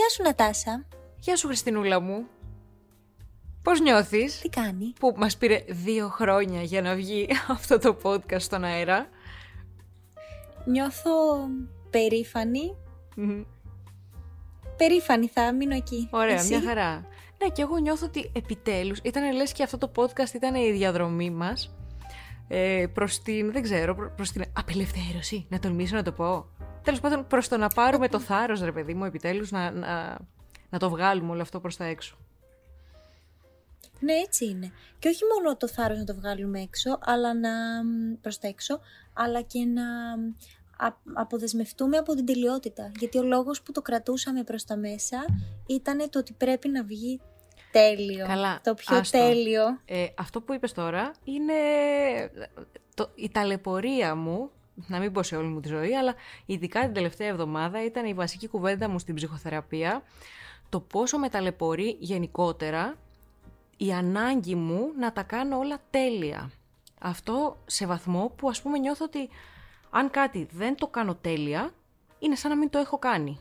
Γεια σου Νατάσα. Γεια σου Χριστινούλα μου. Πώς νιώθεις; Τι κάνει; που μας πήρε δύο χρόνια για να βγει αυτό το podcast στον αέρα. Νιώθω περήφανη. Μμμ. Περήφανη θα μείνω εκεί. Ωραία, Εσύ; μια χαρά. Ναι, και εγώ νιώθω ότι επιτέλους ήταν λες και αυτό το podcast ήταν η διαδρομή μας ε, προς την, δεν ξέρω, προ- προς την απελευθέρωση, να τολμήσω να το πω. Τέλος πάντων, προς το να πάρουμε το θάρρος, ρε παιδί μου, επιτέλους, να, να, να το βγάλουμε όλο αυτό προς τα έξω. Ναι, έτσι είναι. Και όχι μόνο το θάρρος να το βγάλουμε έξω, αλλά να προς τα έξω, αλλά και να α- αποδεσμευτούμε από την τελειότητα. Γιατί ο λόγος που το κρατούσαμε προς τα μέσα ήταν το ότι πρέπει να βγει τέλειο. Καλά, Το πιο άστο. τέλειο. Ε, αυτό που είπες τώρα είναι το, η ταλαιπωρία μου, να μην πω σε όλη μου τη ζωή, αλλά ειδικά την τελευταία εβδομάδα ήταν η βασική κουβέντα μου στην ψυχοθεραπεία, το πόσο με ταλαιπωρεί γενικότερα η ανάγκη μου να τα κάνω όλα τέλεια. Αυτό σε βαθμό που ας πούμε νιώθω ότι αν κάτι δεν το κάνω τέλεια, είναι σαν να μην το έχω κάνει.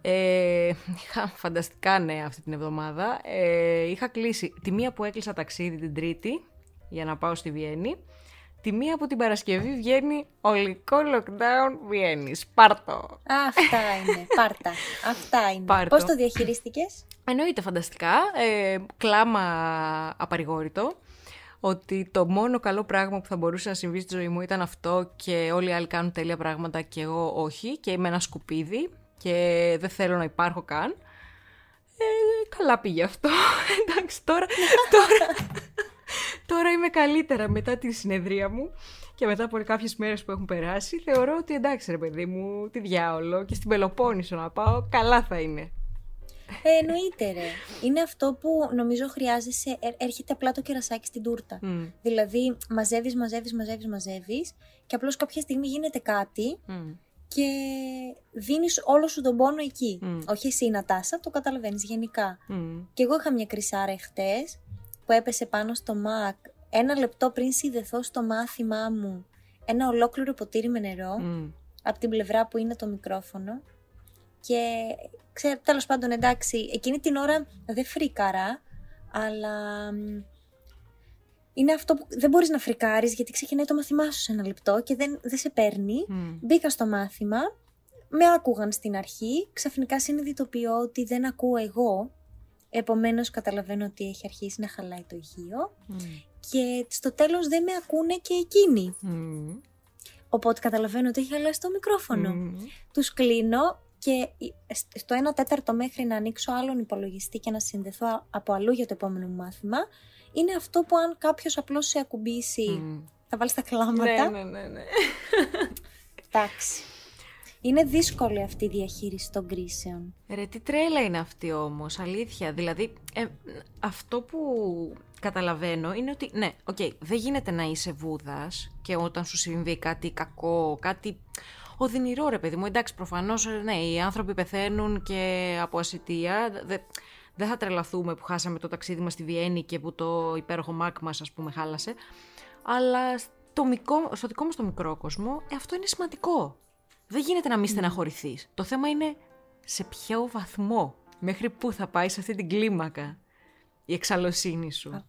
Ε, είχα φανταστικά νέα αυτή την εβδομάδα. Ε, είχα κλείσει τη μία που έκλεισα ταξίδι την Τρίτη για να πάω στη Βιέννη. Τη μία από την Παρασκευή βγαίνει ολικό lockdown Βιέννης. Πάρτο. Α, Αυτά είναι. Πάρτα. Αυτά είναι. Πάρτο. Πώς το διαχειρίστηκες; Εννοείται φανταστικά. Ε, κλάμα απαρηγόρητο. Ότι το μόνο καλό πράγμα που θα μπορούσε να συμβεί στη ζωή μου ήταν αυτό και όλοι οι άλλοι κάνουν τέλεια πράγματα και εγώ όχι και είμαι ένα σκουπίδι και δεν θέλω να υπάρχω καν. Ε, καλά πήγε αυτό. Εντάξει, τώρα, τώρα, τώρα είμαι καλύτερα μετά τη συνεδρία μου και μετά από κάποιες μέρες που έχουν περάσει θεωρώ ότι εντάξει ρε παιδί μου, τι διάολο και στην Πελοπόννησο να πάω, καλά θα είναι. Ε, εννοείται ρε. Είναι αυτό που νομίζω χρειάζεσαι, ε, έρχεται απλά το κερασάκι στην τούρτα. Μμ, Δηλαδή μαζεύεις, μαζεύεις, μαζεύεις, μαζεύεις και απλώς κάποια στιγμή γίνεται κάτι μμ. και δίνεις όλο σου τον πόνο εκεί. Μμ. Όχι εσύ η Νατάσα, το καταλαβαίνεις γενικά. Μμ. Και εγώ είχα μια κρυσάρα εχθές που έπεσε πάνω στο Mac ένα λεπτό πριν συνδεθώ στο μάθημά μου ένα ολόκληρο ποτήρι με νερό Μμ. από την πλευρά που είναι το μικρόφωνο και ξέρω, τέλος πάντων εντάξει, εκείνη την ώρα δεν φρίκαρα, αλλά μ, είναι αυτό που δεν μπορείς να φρικάρεις γιατί ξεκινάει το μάθημά σου σε ένα λεπτό και δεν, δεν σε παίρνει. Μμ. Μπήκα στο μάθημα, με άκουγαν στην αρχή, ξαφνικά συνειδητοποιώ ότι δεν ακούω εγώ, επομένως καταλαβαίνω ότι έχει αρχίσει να χαλάει το ηχείο Μμ. και στο τέλος δεν με ακούνε και εκείνοι. Μμ. Οπότε καταλαβαίνω ότι έχει αλλάξει το μικρόφωνο. Μμ. Τους κλείνω και στο 1 τέταρτο μέχρι να ανοίξω άλλον υπολογιστή και να συνδεθώ από αλλού για το επόμενο μου μάθημα, είναι αυτό που αν κάποιος απλώς σε ακουμπήσει, Μμ. θα βάλεις τα κλάματα. Ναι, ναι, ναι, ναι. Εντάξει. Είναι δύσκολη αυτή η διαχείριση των κρίσεων. Ρε, τι τρέλα είναι αυτή όμως, αλήθεια. Δηλαδή, ε, αυτό που καταλαβαίνω είναι ότι, ναι, οκ, δεν γίνεται να είσαι βούδας και όταν σου συμβεί κάτι κακό, κάτι οδυνηρό, ρε παιδί μου. Εντάξει, προφανώς, ε, ναι, οι άνθρωποι πεθαίνουν και από ασιτία. Δε- δεν θα τρελαθούμε που χάσαμε το ταξίδι μας στη Βιέννη και που το υπέροχο Mac μας, ας πούμε, χάλασε. Αλλά στο, μικρό, στο δικό μας το μικρό κόσμο, ε, αυτό είναι σημαντικό. Δεν γίνεται να μην στεναχωρηθείς. Το θέμα είναι σε ποιο βαθμό, μέχρι πού θα πάει σε αυτή την κλίμακα η εξαλωσύνη σου.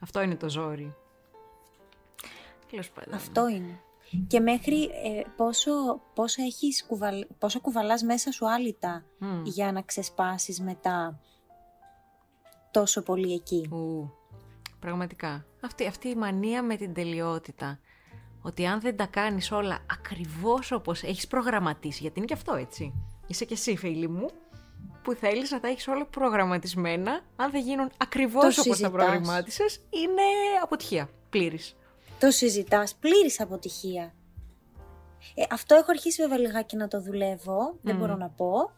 Αυτό είναι το ζόρι. Τέλος πάντων. Αυτό είναι. Και μέχρι ε, πόσο, πόσο, έχεις κουβαλ, πόσο κουβαλάς μέσα σου άλυτα Μμ. για να ξεσπάσεις μετά τόσο πολύ εκεί; Ου, πραγματικά. Αυτή, αυτή η μανία με την τελειότητα. Ότι αν δεν τα κάνεις όλα ακριβώς όπως έχεις προγραμματίσει, γιατί είναι και αυτό έτσι. Είσαι και εσύ φίλη μου, που θέλεις να τα έχεις όλα προγραμματισμένα, αν δεν γίνουν ακριβώς Το όπως τα συζητάς. προγραμμάτισες, είναι αποτυχία πλήρης. Το συζητάς πλήρης αποτυχία. Ε, αυτό έχω αρχίσει βέβαια λιγάκι να το δουλεύω, δεν Μμ. μπορώ να πω.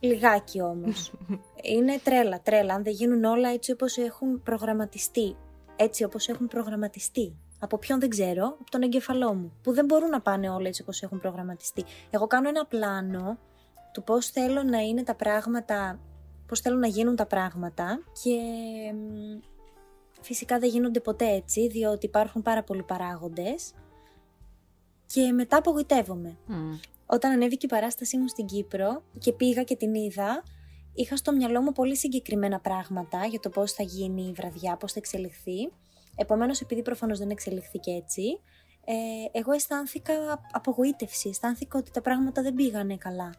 Λιγάκι όμως. είναι τρέλα, τρέλα. Αν δεν γίνουν όλα έτσι όπως έχουν προγραμματιστεί. Έτσι όπως έχουν προγραμματιστεί. Από ποιον δεν ξέρω, από τον εγκεφαλό μου. Που δεν μπορούν να πάνε όλα έτσι όπως έχουν προγραμματιστεί. Εγώ κάνω ένα πλάνο του πώς θέλω να είναι τα πράγματα, πώς θέλω να γίνουν τα πράγματα και μ, φυσικά δεν γίνονται ποτέ έτσι, διότι υπάρχουν πάρα πολλοί παράγοντες και μετά απογοητεύομαι. Μμ. όταν ανέβηκε η παράστασή μου στην Κύπρο και πήγα και την είδα, είχα στο μυαλό μου πολύ συγκεκριμένα πράγματα για το πώς θα γίνει η βραδιά, πώς θα εξελιχθεί. Επομένως, επειδή προφανώς δεν εξελιχθήκε έτσι, ε, εγώ αισθάνθηκα απογοήτευση, αισθάνθηκα ότι τα πράγματα δεν πήγανε καλά.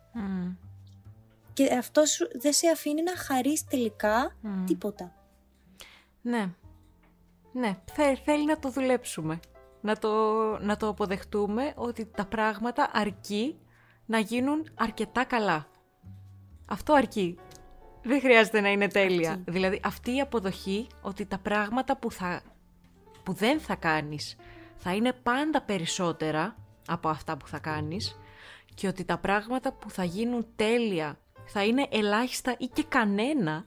Και αυτό σου δεν σε αφήνει να χαρείς τελικά τίποτα. Ναι. Ναι, θέλει να το δουλέψουμε. Να το, να το αποδεχτούμε ότι τα πράγματα αρκεί να γίνουν αρκετά καλά. Αυτό αρκεί. Δεν χρειάζεται να είναι τέλεια. Δηλαδή αυτή η αποδοχή ότι τα πράγματα που, θα, που δεν θα κάνεις θα είναι πάντα περισσότερα από αυτά που θα κάνεις και ότι τα πράγματα που θα γίνουν τέλεια θα είναι ελάχιστα ή και κανένα.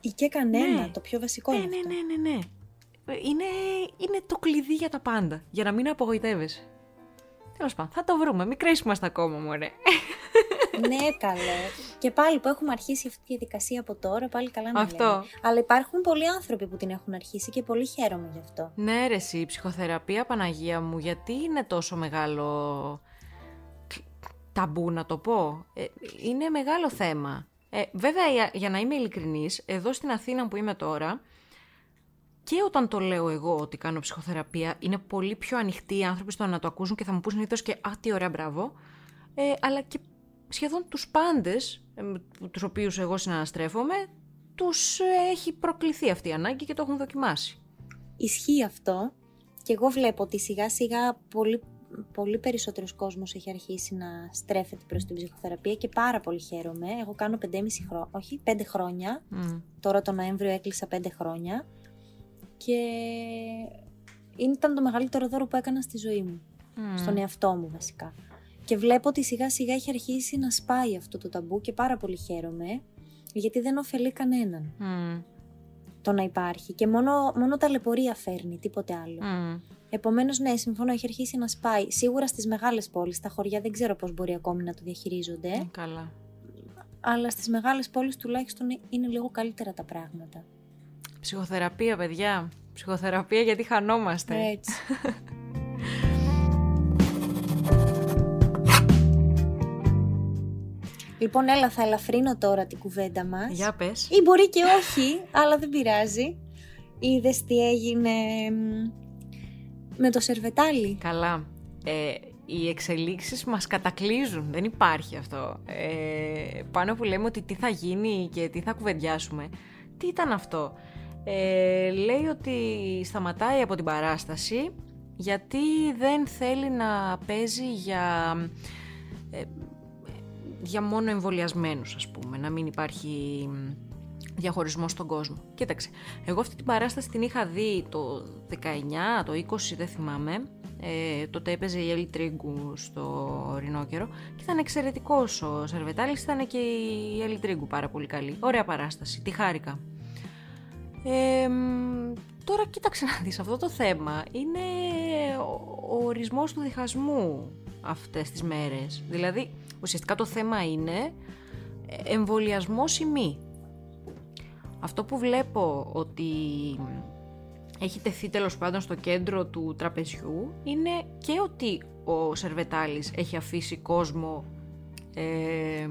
Ή και κανένα, ναι. το πιο βασικό ναι, είναι ναι, αυτό. Ναι, ναι, ναι, Είναι, είναι το κλειδί για τα πάντα, για να μην απογοητεύεσαι. Τέλος πάντων, θα το βρούμε. Μικρέ είμαστε ακόμα, μωρέ. ναι, καλέ. Και πάλι που έχουμε αρχίσει αυτή τη διαδικασία από τώρα, πάλι καλά να Αυτό. Λέμε. Αλλά υπάρχουν πολλοί άνθρωποι που την έχουν αρχίσει και πολύ χαίρομαι γι' αυτό. Ναι, ρε, η ψυχοθεραπεία, Παναγία μου, γιατί είναι τόσο μεγάλο ταμπού να το πω; Ε, είναι μεγάλο θέμα. Ε, βέβαια, για, για να είμαι ειλικρινής, εδώ στην Αθήνα που είμαι τώρα, και όταν το λέω εγώ ότι κάνω ψυχοθεραπεία, είναι πολύ πιο ανοιχτοί οι άνθρωποι στο να το ακούσουν και θα μου πούν συνήθως και «Α, τι ωραία, μπράβο», ε, αλλά και σχεδόν τους πάντες, ε, τους οποίους εγώ συναναστρέφομαι, τους ε, έχει προκληθεί αυτή η ανάγκη και το έχουν δοκιμάσει. Ισχύει αυτό και εγώ βλέπω ότι σιγά σιγά πολύ πολύ περισσότερος κόσμος έχει αρχίσει να στρέφεται προς την ψυχοθεραπεία και πάρα πολύ χαίρομαι. Εγώ κάνω 5,5 χρόνια, όχι 5 χρόνια, τώρα το Νοέμβριο έκλεισα 5 χρόνια και ήταν το μεγαλύτερο δώρο που έκανα στη ζωή μου, στον εαυτό μου βασικά. Και βλέπω ότι σιγά σιγά έχει αρχίσει να σπάει αυτό το ταμπού και πάρα πολύ χαίρομαι γιατί δεν ωφελεί κανέναν το να υπάρχει και μόνο, μόνο ταλαιπωρία φέρνει, τίποτε άλλο. Επομένως, ναι, συμφωνώ, έχει αρχίσει να σπάει. Σίγουρα στις μεγάλες πόλεις, στα χωριά δεν ξέρω πώς μπορεί ακόμη να το διαχειρίζονται. Ε, καλά. Αλλά στις μεγάλες πόλεις τουλάχιστον είναι λίγο καλύτερα τα πράγματα. Ψυχοθεραπεία, παιδιά. Ψυχοθεραπεία γιατί χανόμαστε. Έτσι. λοιπόν, έλα, θα ελαφρύνω τώρα την κουβέντα μας. Για πες. Ή μπορεί και όχι, αλλά δεν πειράζει. Είδες τι έγινε με το σερβετάλι; Καλά. Ε, οι εξελίξεις μας κατακλείζουν. Δεν υπάρχει αυτό. Ε, πάνω που λέμε ότι τι θα γίνει και τι θα κουβεντιάσουμε. Τι ήταν αυτό; Ε, λέει ότι σταματάει από την παράσταση γιατί δεν θέλει να παίζει για, ε, για μόνο εμβολιασμένους ας πούμε. Να μην υπάρχει διαχωρισμός στον κόσμο. Κοίταξε, εγώ αυτή την παράσταση την είχα δει το 19, το 20 δεν θυμάμαι. Ε, τότε έπαιζε η Έλλη Τρίγκου στο Ρινόκερο και ήταν εξαιρετικός ο Σερβετάλης, ήταν και η Έλλη Τρίγκου πάρα πολύ καλή. Ωραία παράσταση, τη χάρηκα. Ε, τώρα κοίταξε να δεις, αυτό το θέμα είναι ο ορισμός του διχασμού αυτές τις μέρες. Δηλαδή, ουσιαστικά το θέμα είναι εμβολιασμός ή μη. Αυτό που βλέπω ότι έχει τεθεί τέλος πάντων στο κέντρο του τραπεζιού είναι και ότι ο Σερβετάλης έχει αφήσει κόσμο, ε,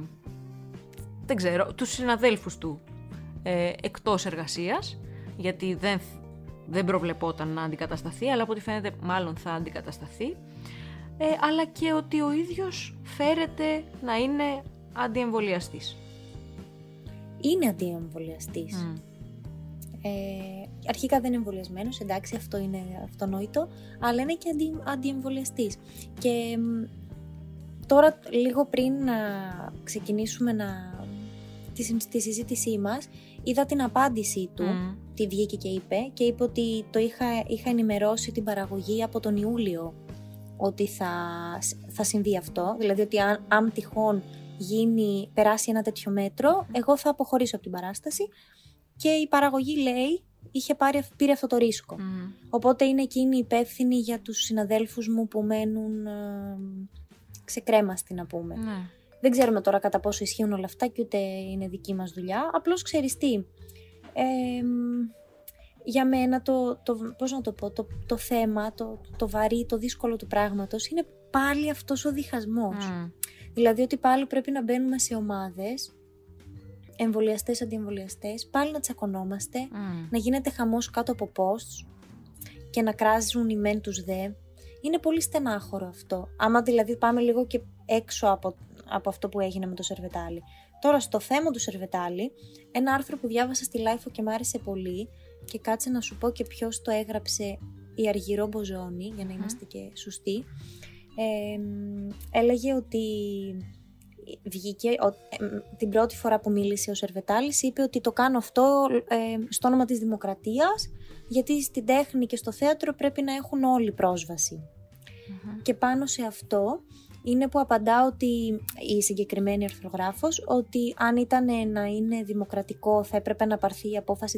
δεν ξέρω, τους συναδέλφους του ε, εκτός εργασίας, γιατί δεν, δεν προβλεπόταν να αντικατασταθεί, αλλά από ό,τι φαίνεται μάλλον θα αντικατασταθεί, ε, αλλά και ότι ο ίδιος φέρεται να είναι αντιεμβολιαστής είναι αντιεμβολιαστής. Ε, αρχικά δεν είναι εμβολιασμένος, εντάξει, αυτό είναι αυτονόητο, αλλά είναι και αντι, αντιεμβολιαστής. Και τώρα, λίγο πριν να ξεκινήσουμε να, τη, τη συζήτησή μας, είδα την απάντησή του, mm. Τη βγήκε και είπε, και είπε ότι το είχα, είχα ενημερώσει την παραγωγή από τον Ιούλιο ότι θα, θα συμβεί αυτό, δηλαδή ότι αν, αν τυχόν γίνει, περάσει ένα τέτοιο μέτρο, εγώ θα αποχωρήσω από την παράσταση και η παραγωγή λέει είχε πάρει, πήρε αυτό το ρίσκο. Οπότε είναι εκείνη υπεύθυνη για τους συναδέλφους μου που μένουν ε, ξεκρέμαστοι να πούμε. Ναι. Δεν ξέρουμε τώρα κατά πόσο ισχύουν όλα αυτά και ούτε είναι δική μας δουλειά. Απλώς ξέρεις τι, ε, για μένα το, το, πώς να το, πω, το, το θέμα, το, το βαρύ, το δύσκολο του πράγματος είναι πάλι αυτός ο διχασμός. Δηλαδή ότι πάλι πρέπει να μπαίνουμε σε ομάδες, εμβολιαστές, αντιεμβολιαστές, πάλι να τσακωνόμαστε, να γίνεται χαμός κάτω από posts και να κράζουν οι μεν τους δε. Είναι πολύ στενάχωρο αυτό. Άμα δηλαδή πάμε λίγο και έξω από, από αυτό που έγινε με το Σερβετάλι. Τώρα στο θέμα του Σερβετάλη, ένα άρθρο που διάβασα στη Lifo και μ' άρεσε πολύ και κάτσε να σου πω και ποιος το έγραψε η Αργυρώ Μποζόνη, για να είμαστε και σωστοί, ε, έλεγε ότι βγήκε την πρώτη φορά που μίλησε ο Σερβετάλης είπε ότι το κάνω αυτό ε, στο όνομα της δημοκρατίας γιατί στην τέχνη και στο θέατρο πρέπει να έχουν όλοι Και πάνω σε αυτό είναι που απαντά ότι η συγκεκριμένη αρθρογράφος ότι αν ήταν να είναι δημοκρατικό θα έπρεπε να πάρθει η απόφαση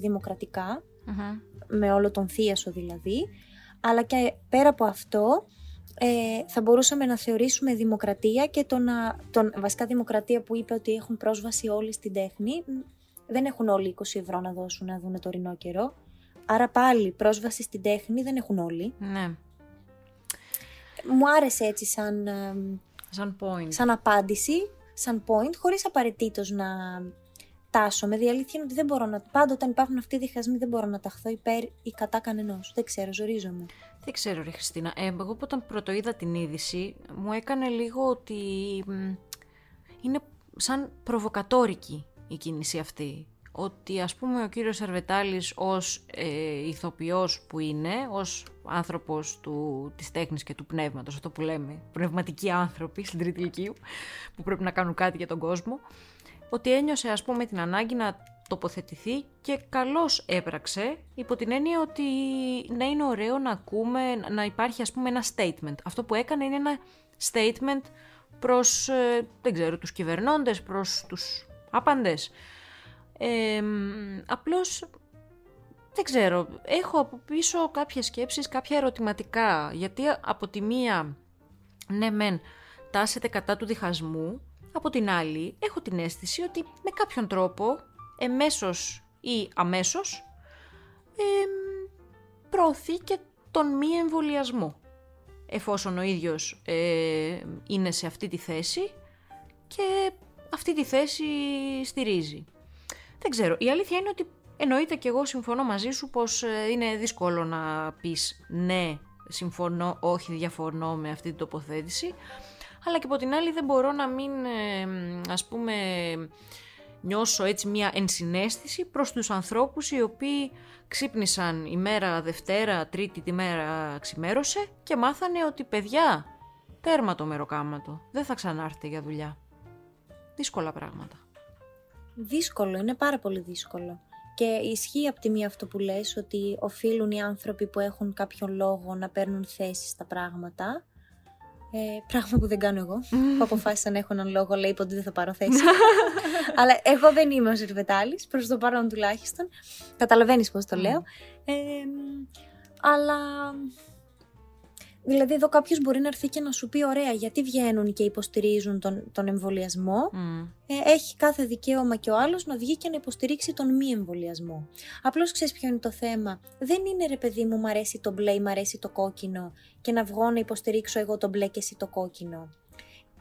με όλο τον θίασο δηλαδή. Αλλά και πέρα από αυτό ε, θα μπορούσαμε να θεωρήσουμε δημοκρατία και το να, τον, βασικά δημοκρατία που είπε ότι έχουν πρόσβαση όλοι στην τέχνη δεν έχουν όλοι 20 ευρώ να δώσουν να δουν το ρινό καιρό. Άρα πάλι πρόσβαση στην τέχνη δεν έχουν όλοι. Ναι. Μου άρεσε έτσι σαν σαν, point. σαν απάντηση σαν point χωρίς απαραίτητος να με Η αλήθεια είναι ότι δεν μπορώ να. Πάντα όταν υπάρχουν αυτοί οι διχασμοί, δεν μπορώ να ταχθώ υπέρ ή κατά κανενός. Δεν ξέρω, ζορίζομαι. Δεν ξέρω, Ρε Χριστίνα. Ε, εγώ όταν πρώτο την είδηση, μου έκανε λίγο ότι. Είναι σαν προβοκατόρικη η κίνηση αυτή. Ότι ας πούμε ο κύριος Σερβετάλης ως ε, ηθοποιός που είναι, ως άνθρωπος του, της τέχνης και του πνεύματος, αυτό που λέμε, πνευματικοί άνθρωποι στην τρίτη ηλικίου, που πρέπει να κάνουν κάτι για τον κόσμο, ότι ένιωσε ας πούμε την ανάγκη να τοποθετηθεί και καλώς έπραξε υπό την έννοια ότι να είναι ωραίο να ακούμε, να υπάρχει ας πούμε ένα statement. Αυτό που έκανε είναι ένα statement προς, ε, δεν ξέρω, τους κυβερνώντες, προς τους άπαντες. Ε, απλώς, δεν ξέρω, έχω από πίσω κάποιες σκέψεις, κάποια ερωτηματικά, γιατί από τη μία, ναι μεν, τάσεται κατά του διχασμού, από την άλλη, έχω την αίσθηση ότι με κάποιον τρόπο, εμέσως ή αμέσως, ε, προωθεί και τον μη εμβολιασμό. Εφόσον ο ίδιος ε, είναι σε αυτή τη θέση και αυτή τη θέση στηρίζει. Δεν ξέρω. Η αλήθεια είναι ότι εννοείται και εγώ συμφωνώ μαζί σου πως ε, είναι δύσκολο να πεις ναι, συμφωνώ, όχι διαφωνώ με αυτή την τοποθέτηση αλλά και από την άλλη δεν μπορώ να μην, ας πούμε, νιώσω έτσι μια ενσυναίσθηση προς τους ανθρώπους οι οποίοι ξύπνησαν ημέρα Δευτέρα, Τρίτη τη μέρα ξημέρωσε και μάθανε ότι παιδιά, τέρμα το μεροκάματο, δεν θα ξανάρθετε για δουλειά. Δύσκολα πράγματα. Δύσκολο, είναι πάρα πολύ δύσκολο. Και ισχύει από τη μία αυτό που λες ότι οφείλουν οι άνθρωποι που έχουν κάποιον λόγο να παίρνουν θέση στα πράγματα ε, πράγμα που δεν κάνω εγώ. που αποφάσισα να έχω έναν λόγο, λέει ότι δεν θα πάρω θέση. Αλλά εγώ δεν είμαι ο Σερβετάλης, προς το παρόν τουλάχιστον. Καταλαβαίνεις πώς το λέω. Ε, αλλά Δηλαδή εδώ κάποιος μπορεί να έρθει και να σου πει ωραία γιατί βγαίνουν και υποστηρίζουν τον, τον εμβολιασμό; Ε, έχει κάθε δικαίωμα και ο άλλος να βγει και να υποστηρίξει τον μη εμβολιασμό. Απλώς ξέρεις ποιο είναι το θέμα. Δεν είναι ρε παιδί μου μ' αρέσει το μπλε ή μ' αρέσει το κόκκινο και να βγω να υποστηρίξω εγώ το μπλε και εσύ το κόκκινο.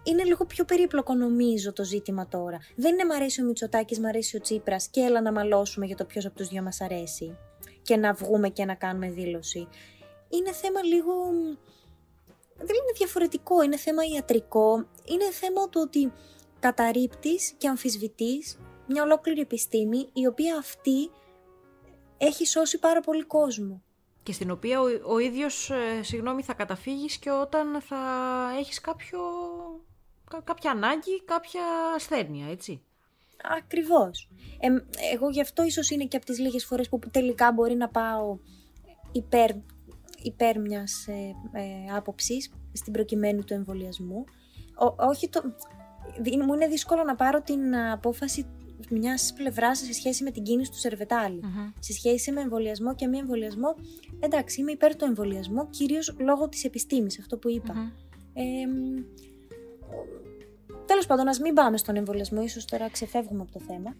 Είναι λίγο πιο περίπλοκο νομίζω το ζήτημα τώρα. Δεν είναι μ' αρέσει ο Μητσοτάκης, μ' αρέσει ο Τσίπρας και έλα να μαλώσουμε για το ποιος από τους δυο μας αρέσει και να βγούμε και να κάνουμε δήλωση. Είναι θέμα λίγο δεν είναι διαφορετικό, είναι θέμα ιατρικό, είναι θέμα του ότι καταρρύπτεις και αμφισβητείς μια ολόκληρη επιστήμη η οποία αυτή έχει σώσει πάρα πολύ κόσμο. Και στην οποία ο, ο ίδιος, ε, συγγνώμη, θα καταφύγεις και όταν θα έχεις κάποιο, κάποια ανάγκη, κάποια ασθένεια, έτσι. Ακριβώς. Ε, εγώ γι' αυτό ίσως είναι και από τις λίγες φορές που τελικά μπορεί να πάω υπέρ υπέρ μιας ε, ε, άποψης στην προκειμένου του εμβολιασμού. όχι το... Μου είναι δύσκολο να πάρω την απόφαση μιας πλευράς σε σχέση με την κίνηση του σερβεταλη Σε σχέση με εμβολιασμό και μη εμβολιασμό, εντάξει, είμαι υπέρ του εμβολιασμού, κυρίως λόγω της επιστήμης, αυτό που είπα. Mm-hmm. Ε, Τέλος πάντων, ας μην πάμε στον εμβολιασμό, ίσως τώρα ξεφεύγουμε από το θέμα.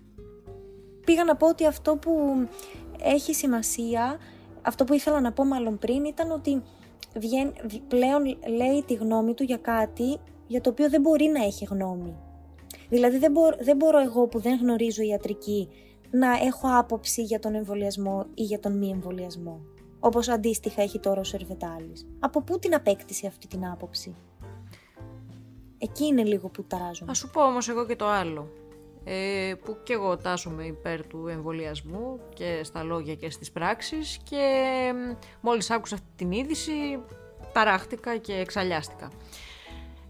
Πήγα να πω ότι αυτό που έχει σημασία αυτό που ήθελα να πω μάλλον πριν ήταν ότι πλέον λέει τη γνώμη του για κάτι για το οποίο δεν μπορεί να έχει γνώμη. Δηλαδή δεν, δεν μπορώ εγώ που δεν γνωρίζω ιατρική να έχω άποψη για τον εμβολιασμό ή για τον μη εμβολιασμό. Όπως αντίστοιχα έχει τώρα ο Σερβετάλης. Από πού την απέκτησε αυτή την άποψη; Εκεί είναι λίγο που ταράζομαι. Θα σου πω όμως εγώ και το άλλο. Ε, που και εγώ τάσομαι υπέρ του εμβολιασμού και στα λόγια και στις πράξεις και μόλις άκουσα αυτή την είδηση ταράχτηκα και εξαλιάστηκα.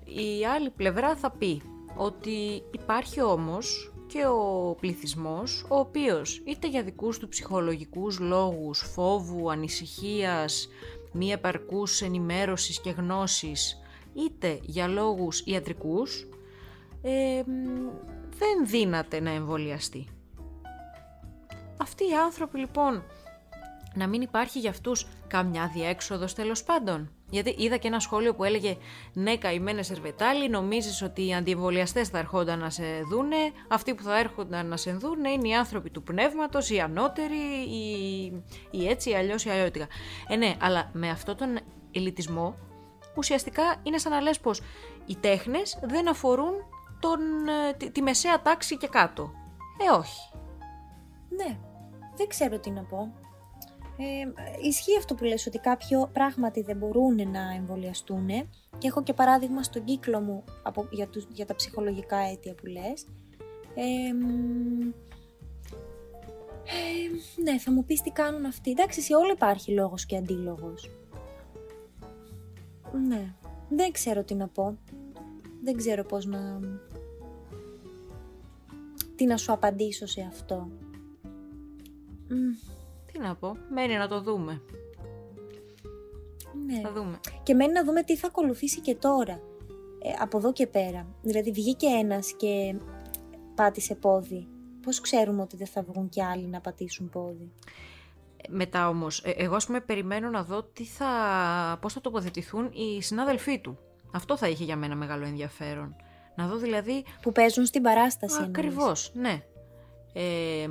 Η άλλη πλευρά θα πει ότι υπάρχει όμως και ο πληθυσμός ο οποίος είτε για δικούς του ψυχολογικούς λόγους, φόβου, ανησυχίας, μη επαρκούς ενημέρωσης και γνώσης είτε για λόγους ιατρικούς ε, δεν δύναται να εμβολιαστεί. Αυτοί οι άνθρωποι λοιπόν να μην υπάρχει για αυτούς καμιά διέξοδος τέλος πάντων. Γιατί είδα και ένα σχόλιο που έλεγε Ναι, καημένε Σερβετάλη, νομίζεις ότι οι αντιεμβολιαστές θα ερχόνταν να σε δούνε. Αυτοί που θα έρχονταν να σε δούνε είναι οι άνθρωποι του πνεύματος, οι ανώτεροι, οι, οι έτσι, οι αλλιώς, οι αλλιώτικα. Ε, ναι, αλλά με αυτόν τον ελιτισμό ουσιαστικά είναι σαν να λες πως οι τέχνες δεν αφορούν τον, ε, τη, τη μεσαία τάξη και κάτω. Ε, όχι. Ναι, δεν ξέρω τι να πω. Ε, ισχύει αυτό που λες ότι κάποιοι πράγματι δεν μπορούν να εμβολιαστούν και έχω και παράδειγμα στον κύκλο μου από, για, τους, για τα ψυχολογικά αίτια που λες. Ε, ε, ναι, θα μου πεις τι κάνουν αυτοί. Εντάξει, σε όλο υπάρχει λόγος και αντίλογος. Ναι, δεν ξέρω τι να πω. Δεν ξέρω πώς να... Τι να σου απαντήσω σε αυτό; Τι να πω, μένει να το δούμε. Ναι. Θα δούμε. Και μένει να δούμε τι θα ακολουθήσει και τώρα. Ε, από εδώ και πέρα. Δηλαδή βγήκε ένας και πάτησε πόδι. Πώς ξέρουμε ότι δεν θα βγουν και άλλοι να πατήσουν πόδι; Μετά όμως, ε, εγώ ας πούμε περιμένω να δω τι θα, πώς θα τοποθετηθούν οι συνάδελφοί του. Αυτό θα είχε για μένα μεγάλο ενδιαφέρον. Να δω δηλαδή... Που παίζουν στην παράσταση. Ακριβώς, ναι. Ε,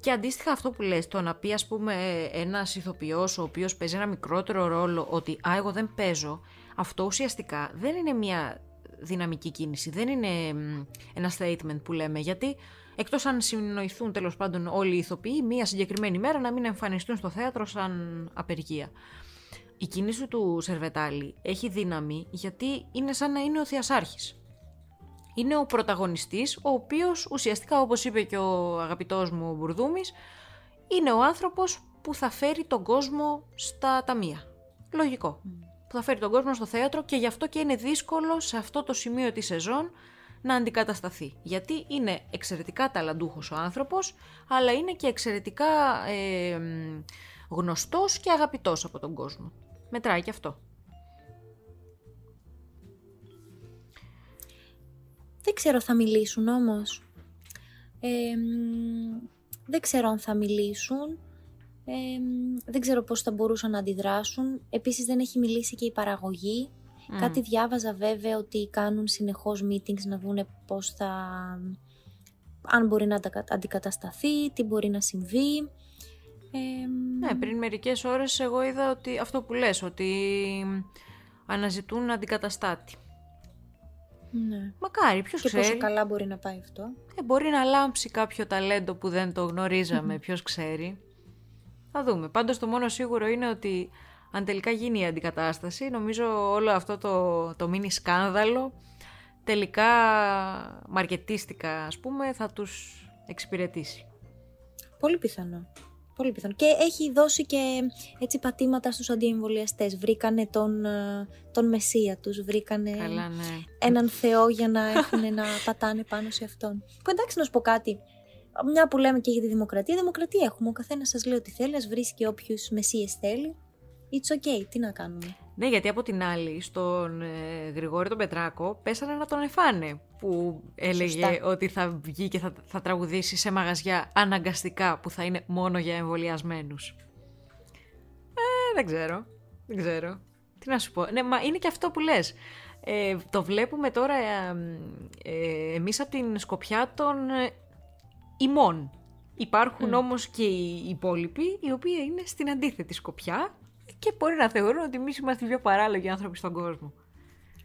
και αντίστοιχα αυτό που λες, το να πει ας πούμε ένας ηθοποιός ο οποίος παίζει ένα μικρότερο ρόλο ότι «Α, εγώ δεν παίζω», αυτό ουσιαστικά δεν είναι μια δυναμική κίνηση, δεν είναι ένα statement που λέμε, γιατί εκτός αν συνοηθούν τέλος πάντων όλοι οι ηθοποιοί μία συγκεκριμένη μέρα να μην εμφανιστούν στο θέατρο σαν απεργία. Η κίνηση του Σερβετάλη έχει δύναμη γιατί είναι σαν να είναι ο Θεασάρχης είναι ο πρωταγωνιστής, ο οποίος ουσιαστικά όπως είπε και ο αγαπητός μου ο Μπουρδούμης, είναι ο άνθρωπος που θα φέρει τον κόσμο στα ταμεία. Λογικό. Που θα φέρει τον κόσμο στο θέατρο και γι' αυτό και είναι δύσκολο σε αυτό το σημείο της σεζόν να αντικατασταθεί. Γιατί είναι εξαιρετικά ταλαντούχος ο άνθρωπος, αλλά είναι και εξαιρετικά ε, γνωστός και αγαπητός από τον κόσμο. Μετράει και αυτό. Δεν ξέρω θα μιλήσουν όμως. δεν ξέρω αν θα μιλήσουν. δεν ξέρω πώς θα μπορούσαν να αντιδράσουν. Επίσης δεν έχει μιλήσει και η παραγωγή. Κάτι διάβαζα βέβαια ότι κάνουν συνεχώς meetings να δούνε πώς θα... αν μπορεί να αντικατασταθεί, τι μπορεί να συμβεί. ναι, πριν μερικές ώρες εγώ είδα ότι αυτό που λες, ότι αναζητούν αντικαταστάτη. Ναι. Μακάρι, ποιος ξέρει. Και πόσο καλά μπορεί να πάει αυτό. Ε, μπορεί να λάμψει κάποιο ταλέντο που δεν το γνωρίζαμε, ποιος ξέρει. Θα δούμε. Πάντως το μόνο σίγουρο είναι ότι αν τελικά γίνει η αντικατάσταση, νομίζω όλο αυτό το, το μίνι σκάνδαλο τελικά μαρκετίστικα ας πούμε θα τους εξυπηρετήσει. Πολύ πιθανό. Πολύ πιθανό. Και έχει δώσει και έτσι πατήματα στους αντιεμβολιαστές. Βρήκανε τον, ε, τον μεσία τους, βρήκανε Καλά, ναι. έναν θεό για να έχουν να πατάνε πάνω σε αυτόν. Που εντάξει να σου πω κάτι, μια που λέμε και για τη δημοκρατία, δημοκρατία έχουμε. Ο καθένας σας λέει ό,τι θέλει, ας βρίσκει όποιους μεσίε θέλει. It's okay, τι να κάνουμε. Ναι, γιατί από την άλλη, στον ε, Γρηγόρη τον Πετράκο πέσανε να τον εφάνε. Που έλεγε ότι θα βγει και θα, θα τραγουδήσει σε μαγαζιά αναγκαστικά που θα είναι μόνο για εμβολιασμένους. Ε, δεν ξέρω. Δεν ξέρω. Τι να σου πω. Ναι, μα είναι και αυτό που λες. Ε, το βλέπουμε τώρα ε, ε, εμείς από την σκοπιά των ε, ημών. Υπάρχουν όμως και οι υπόλοιποι οι οποίοι είναι στην αντίθετη σκοπιά και μπορεί να θεωρούν ότι εμείς είμαστε οι πιο παράλογοι άνθρωποι στον κόσμο.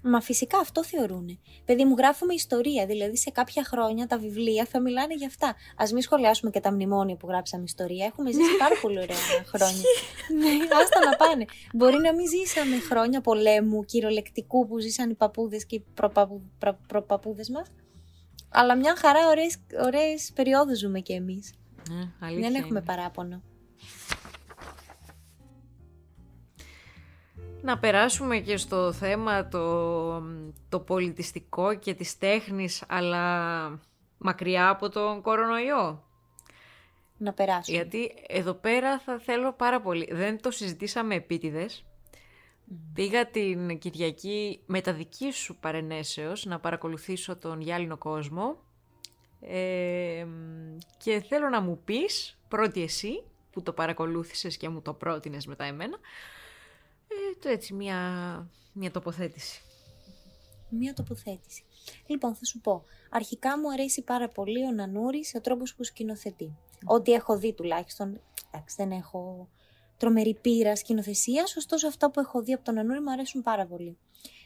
Μα φυσικά αυτό θεωρούν. Παιδί μου, γράφουμε ιστορία. Δηλαδή, σε κάποια χρόνια τα βιβλία θα μιλάνε για αυτά. Α μην σχολιάσουμε και τα μνημόνια που γράψαμε ιστορία. Έχουμε ζήσει πάρα πολύ ωραία χρόνια. ναι, άστα να πάνε. Μπορεί να μην ζήσαμε χρόνια πολέμου, κυριολεκτικού που ζήσαν οι παππούδες και οι προπαππούδες μας. Αλλά μια χαρά ωραίες περιόδους ζούμε κι εμείς. Ναι, Δεν έχουμε παράπονο. Να περάσουμε και στο θέμα το, το πολιτιστικό και της τέχνης, αλλά μακριά από τον κορονοϊό. Να περάσουμε. Γιατί εδώ πέρα θα θέλω πάρα πολύ. Δεν το συζητήσαμε επίτηδες. Πήγα την Κυριακή με τα δική σου παρενέσεως να παρακολουθήσω τον γυάλινο κόσμο ε, και θέλω να μου πεις, πρώτη εσύ που το παρακολούθησες και μου το πρότεινες μετά εμένα, ε, το έτσι, μια, μια τοποθέτηση. Μια τοποθέτηση. Λοιπόν, θα σου πω. Αρχικά μου αρέσει πάρα πολύ ο Νανούρης, ο τρόπος που σκηνοθετεί. Ό,τι έχω δει τουλάχιστον, εντάξει, δεν έχω τρομερή πείρα σκηνοθεσίας, ωστόσο αυτά που έχω δει από τον Νανούρη μου αρέσουν πάρα πολύ.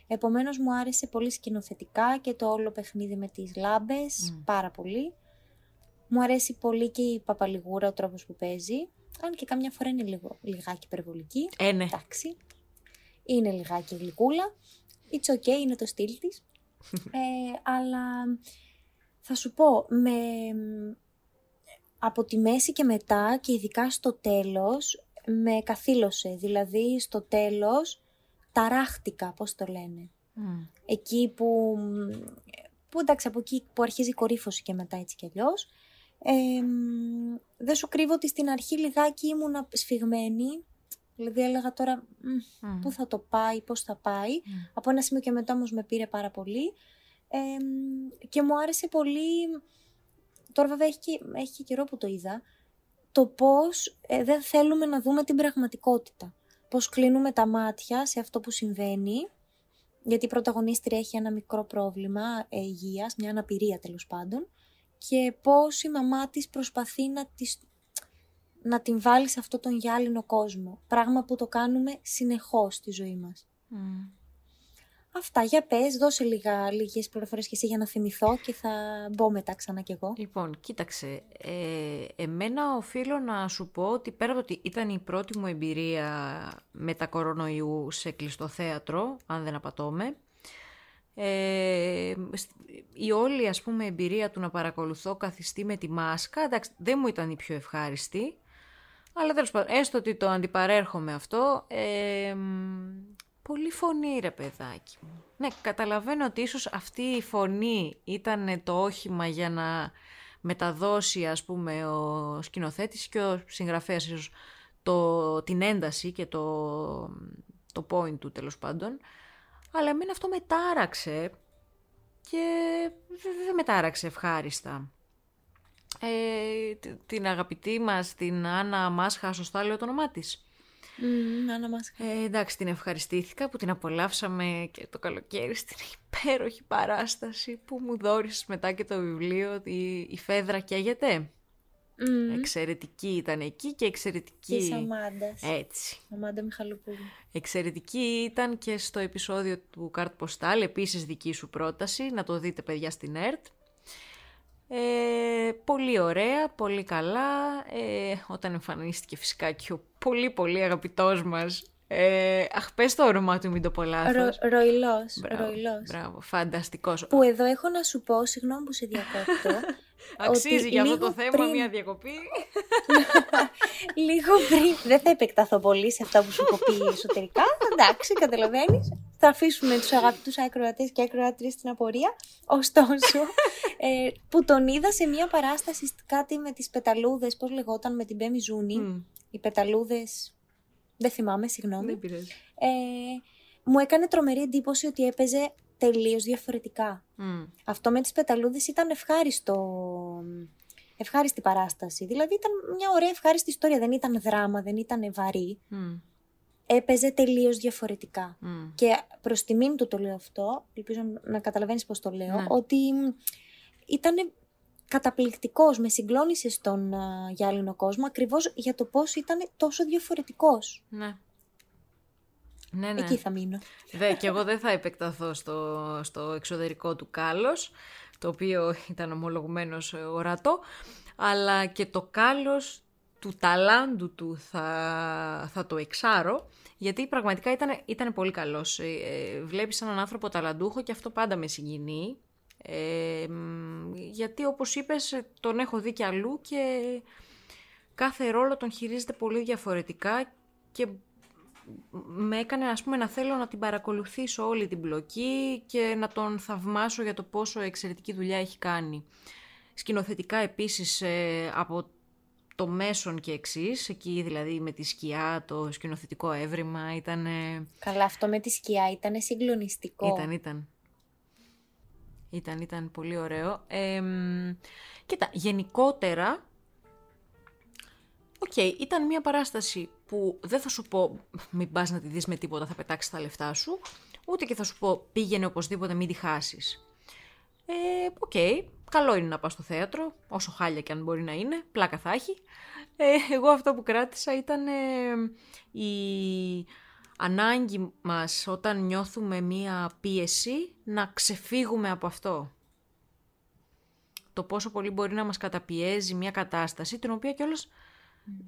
Επομένως μου άρεσε πολύ σκηνοθετικά και το όλο παιχνίδι με τις λάμπες, πάρα πολύ. Μου αρέσει πολύ και η Παπαλιγούρα, ο τρόπος που παίζει. Αν και καμιά φορά είναι λίγο, λιγάκι υπερβολική. Ε, ναι. Εντάξει. Είναι λιγάκι γλυκούλα. It's okay, είναι το στυλ της. ε, αλλά θα σου πω, με, από τη μέση και μετά και ειδικά στο τέλος με καθήλωσε. Δηλαδή στο τέλος ταράχτηκα, πώς το λένε. Εκεί που, που εντάξει από εκεί που αρχίζει η κορύφωση και μετά έτσι κι αλλιώς. Δεν σου κρύβω ότι στην αρχή λιγάκι ήμουνα σφιγμένη. Δηλαδή έλεγα τώρα πού θα το πάει, πώς θα πάει. Από ένα σημείο και μετά όμως με πήρε πάρα πολύ. και μου άρεσε πολύ, τώρα βέβαια έχει και, έχει και καιρό που το είδα, το πώς ε, δεν θέλουμε να δούμε την πραγματικότητα. Πώς κλείνουμε τα μάτια σε αυτό που συμβαίνει, γιατί η πρωταγωνίστρια έχει ένα μικρό πρόβλημα ε, υγείας, μια αναπηρία τέλος πάντων, και πώς η μαμά της προσπαθεί να, της, να την βάλει σε αυτό τον γυάλινο κόσμο. Πράγμα που το κάνουμε συνεχώς στη ζωή μας. Αυτά, για πες, δώσε λίγα, λίγες πληροφορίες και εσύ για να θυμηθώ και θα μπω μετά ξανά κι εγώ. Λοιπόν, κοίταξε, ε, εμένα οφείλω να σου πω ότι πέρα από ότι ήταν η πρώτη μου εμπειρία με τα κορονοϊού σε κλειστό θέατρο, αν δεν απατώμε, ε, η όλη ας πούμε εμπειρία του να παρακολουθώ καθιστή με τη μάσκα, εντάξει, δεν μου ήταν η πιο ευχάριστη, αλλά τέλος πάντων, έστω ότι το αντιπαρέρχομαι αυτό, ε, Πολύ φωνή ρε παιδάκι μου. Ναι, καταλαβαίνω ότι ίσως αυτή η φωνή ήταν το όχημα για να μεταδώσει ας πούμε ο σκηνοθέτης και ο συγγραφέας ίσως το, την ένταση και το, το point του τέλος πάντων. Αλλά εμένα αυτό μετάραξε και δεν μετάραξε ευχάριστα. Ε, την αγαπητή μας, την Άννα Μάσχα, σωστά λέω το όνομά της. Mm, ε, εντάξει, την ευχαριστήθηκα που την απολαύσαμε και το καλοκαίρι στην υπέροχη παράσταση που μου δώρισες μετά και το βιβλίο η, η Φέδρα καίγεται. Mm. Εξαιρετική ήταν εκεί και εξαιρετική... Της Αμάντας. Έτσι. Αμάντα Μιχαλοπούλου. Εξαιρετική ήταν και στο επεισόδιο του Καρτ Ποστάλ, επίσης δική σου πρόταση, να το δείτε παιδιά στην ΕΡΤ. Ε, πολύ ωραία, πολύ καλά. Ε, όταν εμφανίστηκε φυσικά και ο πολύ πολύ αγαπητός μας ε, αχ, πες το όνομά του, μην το πω λάθος. Ρο, ροηλός, μπράβο, ροηλός. Μπράβο, φανταστικός. Που εδώ έχω να σου πω, συγγνώμη που σε διακόπτω. Αξίζει για αυτό το θέμα μια διακοπή. λίγο πριν. Δεν θα επεκταθώ πολύ σε αυτά που σου έχω πει εσωτερικά. Εντάξει, καταλαβαίνεις. Θα αφήσουμε τους αγαπητούς ακροατές και ακροατρίε στην απορία. Ωστόσο, ε, που τον είδα σε μια παράσταση κάτι με τις πεταλούδες, πώς λεγόταν, με την Πέμι Ζούνη. Οι πεταλούδες. Δεν θυμάμαι, συγγνώμη. Δεν πειράζει. Ε, μου έκανε τρομερή εντύπωση ότι έπαιζε τελείως διαφορετικά. Αυτό με τις πεταλούδες ήταν ευχάριστο. Ευχάριστη παράσταση. Δηλαδή ήταν μια ωραία ευχάριστη ιστορία. Δεν ήταν δράμα, δεν ήταν βαρύ. Έπαιζε τελείως διαφορετικά. Και προς τιμήν του το λέω αυτό, ελπίζω να καταλαβαίνεις πώς το λέω, ναι. ότι ήταν καταπληκτικός, με συγκλώνησε στον uh, γυάλινο κόσμο, ακριβώς για το πώς ήταν τόσο διαφορετικός. Ναι. Ναι, ναι. Εκεί θα μείνω. Δε, και εγώ δεν θα επεκταθώ στο, στο εξωτερικό του κάλος, το οποίο ήταν ομολογουμένως ορατό, αλλά και το κάλος του ταλάντου του θα, θα το εξάρω, γιατί πραγματικά ήταν, ήταν πολύ καλός. Ε, ε, βλέπεις έναν άνθρωπο ταλαντούχο και αυτό πάντα με συγκινεί, ε, γιατί όπως είπες τον έχω δει κι αλλού και κάθε ρόλο τον χειρίζεται πολύ διαφορετικά και με έκανε ας πούμε να θέλω να την παρακολουθήσω όλη την μπλοκή και να τον θαυμάσω για το πόσο εξαιρετική δουλειά έχει κάνει. Σκηνοθετικά επίσης ε, από το μέσον και εξής, εκεί δηλαδή με τη σκιά, το σκηνοθετικό έβριμα ήταν... Καλά, αυτό με τη σκιά ήταν συγκλονιστικό. Ήταν, ήταν. Ήταν, ήταν πολύ ωραίο. Ε, κοίτα, γενικότερα, OK, okay, ήταν μια παράσταση που δεν θα σου πω μην πας να τη δεις με τίποτα, θα πετάξεις τα λεφτά σου, ούτε και θα σου πω πήγαινε οπωσδήποτε μην τη χάσεις. Ε, OK, okay, καλό είναι να πας στο θέατρο, όσο χάλια και αν μπορεί να είναι, πλάκα θα έχει. Ε, εγώ αυτό που κράτησα ήταν ε, η ανάγκη μας όταν νιώθουμε μία πίεση να ξεφύγουμε από αυτό. Το πόσο πολύ μπορεί να μας καταπιέζει μία κατάσταση, την οποία κιόλας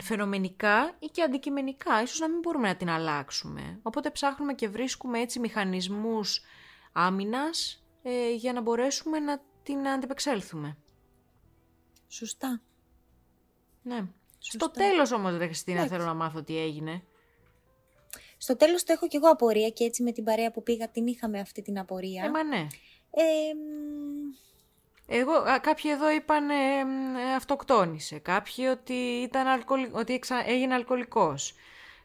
φαινομενικά ή και αντικειμενικά, ίσως να μην μπορούμε να την αλλάξουμε. Οπότε ψάχνουμε και βρίσκουμε έτσι μηχανισμούς άμυνας ε, για να μπορέσουμε να την αντιπεξέλθουμε. Σωστά. Ναι. Στο τέλος όμως, ρε Χριστίνα, θέλω να μάθω τι έγινε. Στο τέλος το έχω κι εγώ απορία και έτσι με την παρέα που πήγα την είχαμε αυτή την απορία. Ε, μα ναι. Ε, εγώ, κάποιοι εδώ είπαν ε, αυτοκτόνησε, κάποιοι ότι, ήταν αλκοολι... ότι εξα... έγινε αλκοολικός,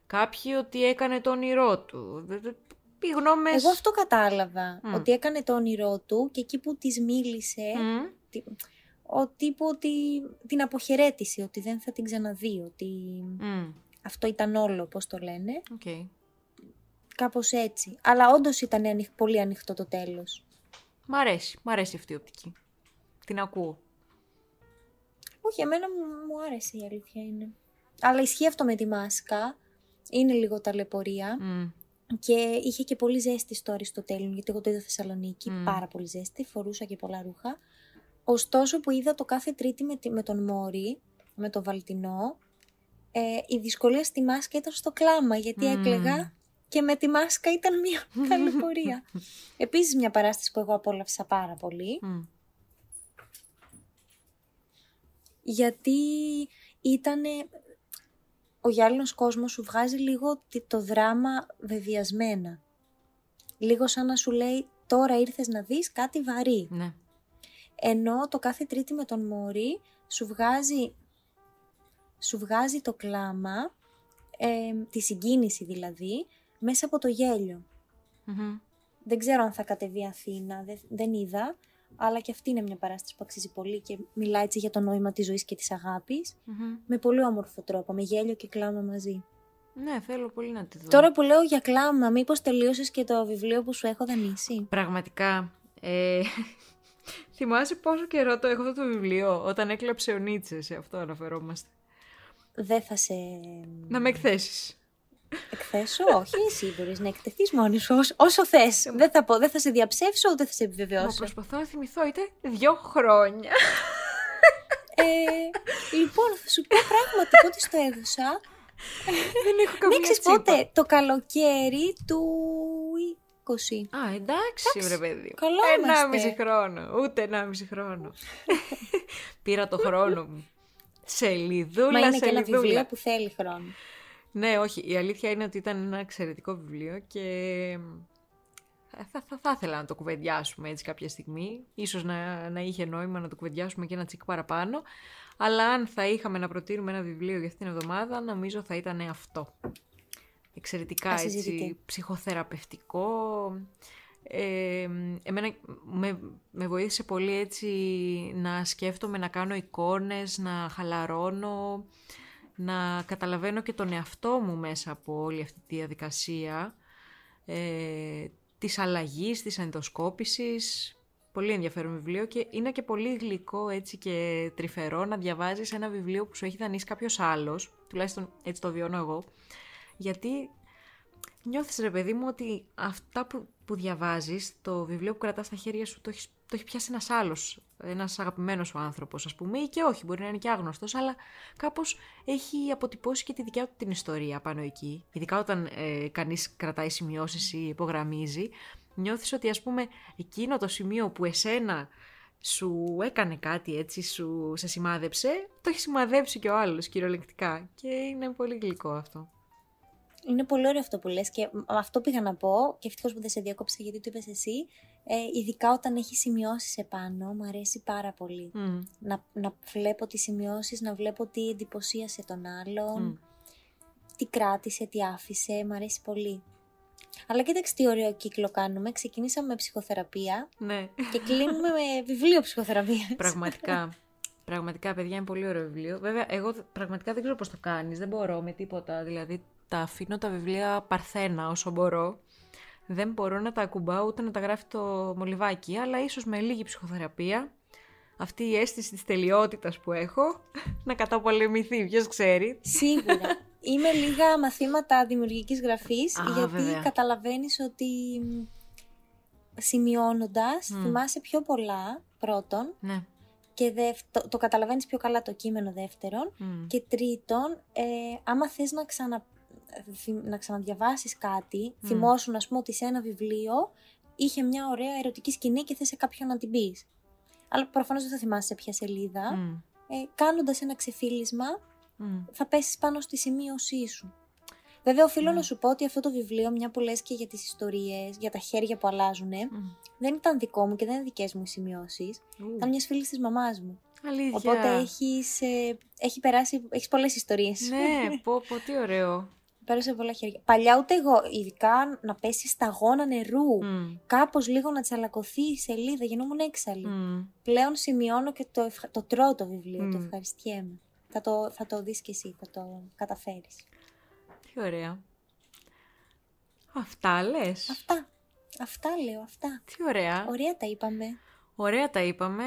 κάποιοι ότι έκανε το όνειρό του. Οι γνώμες... Εγώ αυτό κατάλαβα, ότι έκανε το όνειρό του και εκεί που της μίλησε, mm. ότι ότι την αποχαιρέτησε, ότι δεν θα την ξαναδεί, ότι αυτό ήταν όλο, πώς το λένε. Okay. Κάπως έτσι. Αλλά όντως ήταν πολύ ανοιχτό το τέλος. Μ' αρέσει, μ' αρέσει αυτή η οπτική. Την ακούω. Όχι, εμένα μου, άρεσε η αλήθεια είναι. Αλλά ισχύει αυτό με τη μάσκα. Είναι λίγο ταλαιπωρία. Και είχε και πολύ ζέστη στο Αριστοτέλειο, γιατί εγώ το είδα Θεσσαλονίκη. Πάρα πολύ ζέστη. Φορούσα και πολλά ρούχα. Ωστόσο που είδα το κάθε Τρίτη με, με τον Μόρι, με τον Βαλτινό, ε, η δυσκολία στη μάσκα ήταν στο κλάμα, γιατί mm. έκλεγα και με τη μάσκα ήταν μια ταλαιπωρία. Επίσης μια παράσταση που εγώ απόλαυσα πάρα πολύ. γιατί ήταν ο γυάλινος κόσμος σου βγάζει λίγο το δράμα βεβιασμένα. Λίγο σαν να σου λέει τώρα ήρθες να δεις κάτι βαρύ. Ναι. Ενώ το κάθε τρίτη με τον Μόρι σου βγάζει, σου βγάζει το κλάμα, ε, τη συγκίνηση δηλαδή, μέσα από το γελιο Δεν ξέρω αν θα κατεβεί Αθήνα, δεν, δεν είδα, αλλά και αυτή είναι μια παράσταση που αξίζει πολύ και μιλάει έτσι για το νόημα της ζωής και της αγαπης με πολύ όμορφο τρόπο, με γέλιο και κλάμα μαζί. Ναι, θέλω πολύ να τη δω. Τώρα που λέω για κλάμα, μήπως τελείωσες και το βιβλίο που σου έχω δανείσει; Πραγματικά. Ε, θυμάσαι πόσο καιρό το έχω αυτό το βιβλίο, όταν έκλαψε ο Νίτσες, σε αυτό αναφερόμαστε. Δεν θα σε... Να με εκθέσεις. Εκθέσω, όχι, εσύ μπορείς να εκτεθείς μόνη σου όσο θες. Δεν θα πω, δεν θα σε διαψεύσω, ούτε θα σε επιβεβαιώσω. Μα προσπαθώ να θυμηθώ, ήταν δύο χρόνια. Ε, λοιπόν, θα σου πω πράγματι πότε στο έδωσα. Δεν έχω καμία ναι, ξέρεις πότε, το καλοκαίρι του 20. Α, εντάξει, βρε παιδί. Καλό Ένα μισή χρόνο. Ούτε ένα μισή χρόνο. Πήρα το χρόνο μου. Σελίδουλα, Μα είναι σελίδουλα. και ένα βιβλίο που θέλει χρόνο. Ναι, όχι. Η αλήθεια είναι ότι ήταν ένα εξαιρετικό βιβλίο και θα, θα, θα ήθελα να το κουβεντιάσουμε έτσι κάποια στιγμή. Ίσως να, να είχε νόημα να το κουβεντιάσουμε και ένα τσικ παραπάνω. Αλλά αν θα είχαμε να προτείνουμε ένα βιβλίο για αυτήν την εβδομάδα, νομίζω θα ήταν αυτό. Εξαιρετικά έτσι, ψυχοθεραπευτικό. Ε, εμένα με, με βοήθησε πολύ έτσι να σκέφτομαι, να κάνω εικόνες, να χαλαρώνω να καταλαβαίνω και τον εαυτό μου μέσα από όλη αυτή τη διαδικασία ε, της αλλαγής, της ενδοσκόπησης. Πολύ ενδιαφέρον βιβλίο και είναι και πολύ γλυκό έτσι και τρυφερό να διαβάζεις ένα βιβλίο που σου έχει δανείσει κάποιος άλλος, τουλάχιστον έτσι το βιώνω εγώ, γιατί νιώθεις ρε παιδί μου ότι αυτά που, που διαβάζεις, το βιβλίο που κρατάς στα χέρια σου το έχεις, το έχει πιάσει ένας άλλος, ένας αγαπημένος σου άνθρωπος ας πούμε ή και όχι, μπορεί να είναι και άγνωστος, αλλά κάπως έχει αποτυπώσει και τη δικιά του την ιστορία πάνω εκεί. Ειδικά όταν ε, κανείς κρατάει σημειώσεις ή υπογραμμίζει, νιώθεις ότι ας πούμε εκείνο το σημείο που εσένα σου έκανε κάτι έτσι, σου σε σημάδεψε, το έχει σημαδέψει και ο άλλος κυριολεκτικά και είναι πολύ γλυκό αυτό. Είναι πολύ ωραίο αυτό που λες και αυτό πήγα να πω και ευτυχώς που δεν σε διάκοψα γιατί το είπες εσύ. Ε, ειδικά όταν έχει σημειώσεις επάνω, μου αρέσει πάρα πολύ. Να, να βλέπω τις σημειώσεις, να βλέπω τι εντυπωσίασε τον άλλον, τι κράτησε, τι άφησε, μου αρέσει πολύ. Αλλά κοίταξε τι ωραίο κύκλο κάνουμε. Ξεκινήσαμε με ψυχοθεραπεία Ναι. και κλείνουμε με βιβλίο ψυχοθεραπείας. Πραγματικά. Πραγματικά, παιδιά, είναι πολύ ωραίο βιβλίο. Βέβαια, εγώ πραγματικά δεν ξέρω πώς το κάνεις. Δεν μπορώ με τίποτα. Δηλαδή, τα αφήνω τα βιβλία παρθένα όσο μπορώ. Δεν μπορώ να τα ακουμπάω ούτε να τα γράφει το μολυβάκι, αλλά ίσως με λίγη ψυχοθεραπεία αυτή η αίσθηση της τελειότητας που έχω να καταπολεμηθεί, ποιος ξέρει. Σίγουρα. Είμαι λίγα μαθήματα δημιουργικής γραφής, Α, γιατί βέβαια. καταλαβαίνεις ότι μ, σημειώνοντας θυμάσαι πιο πολλά πρώτον Ναι. και δευ- το, το καταλαβαίνεις πιο καλά το κείμενο δεύτερον Μμ. και τρίτον, ε, άμα θες να, ξανα, θυ- να ξαναδιαβάσεις κάτι, θυμόσουν ας πούμε ότι σε ένα βιβλίο είχε μια ωραία ερωτική σκηνή και θες σε κάποιον να την πεις. Αλλά προφανώς δεν θα θυμάσαι σε ποια σελίδα. Μμ. Ε, κάνοντας ένα ξεφύλισμα Μμ. θα πέσεις πάνω στη σημείωσή σου. Βέβαια, οφείλω να σου πω ότι αυτό το βιβλίο, μια που λες και για τις ιστορίες, για τα χέρια που αλλάζουν, Μμ. δεν ήταν δικό μου και δεν είναι δικές μου οι σημειώσεις. Ου, Ήταν μιας φίλης της μαμάς μου. Αλήθεια. Οπότε έχεις, ε, έχει περάσει, έχεις πολλές ιστορίες. Ναι, πω, πω, τι ωραίο. Πέρασε πολλά χέρια. Παλιά ούτε εγώ, ειδικά να πέσει σταγόνα νερού, Μμ. κάπως λίγο να τσαλακωθεί η σελίδα, γινόμουν έξαλλη. Μμ. Πλέον σημειώνω και το, ευχα... το τρώω το βιβλίο, το Μμ. ευχαριστιέμαι. Θα το, θα το δεις και εσύ, θα το καταφέρεις. Τι ωραία. Αυτά λες. Αυτά. Αυτά λέω, αυτά. Τι ωραία. Ωραία τα είπαμε. Ωραία τα είπαμε.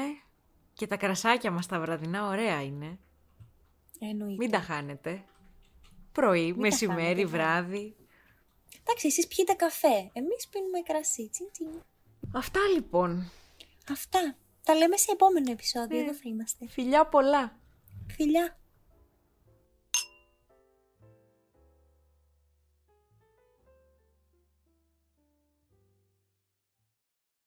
Και τα κρασάκια μας τα βραδινά ωραία είναι. Εννοείται. Μην τα χάνετε. Πρωί, τα μεσημέρι, χάνετε, ναι. βράδυ. Εντάξει, εσείς πιείτε καφέ. Εμείς πίνουμε κρασί. Τσιν, τσιν. Αυτά λοιπόν. Αυτά. Τα λέμε σε επόμενο επεισόδιο. Ναι. Εδώ θα είμαστε. Φιλιά πολλά. Φιλιά.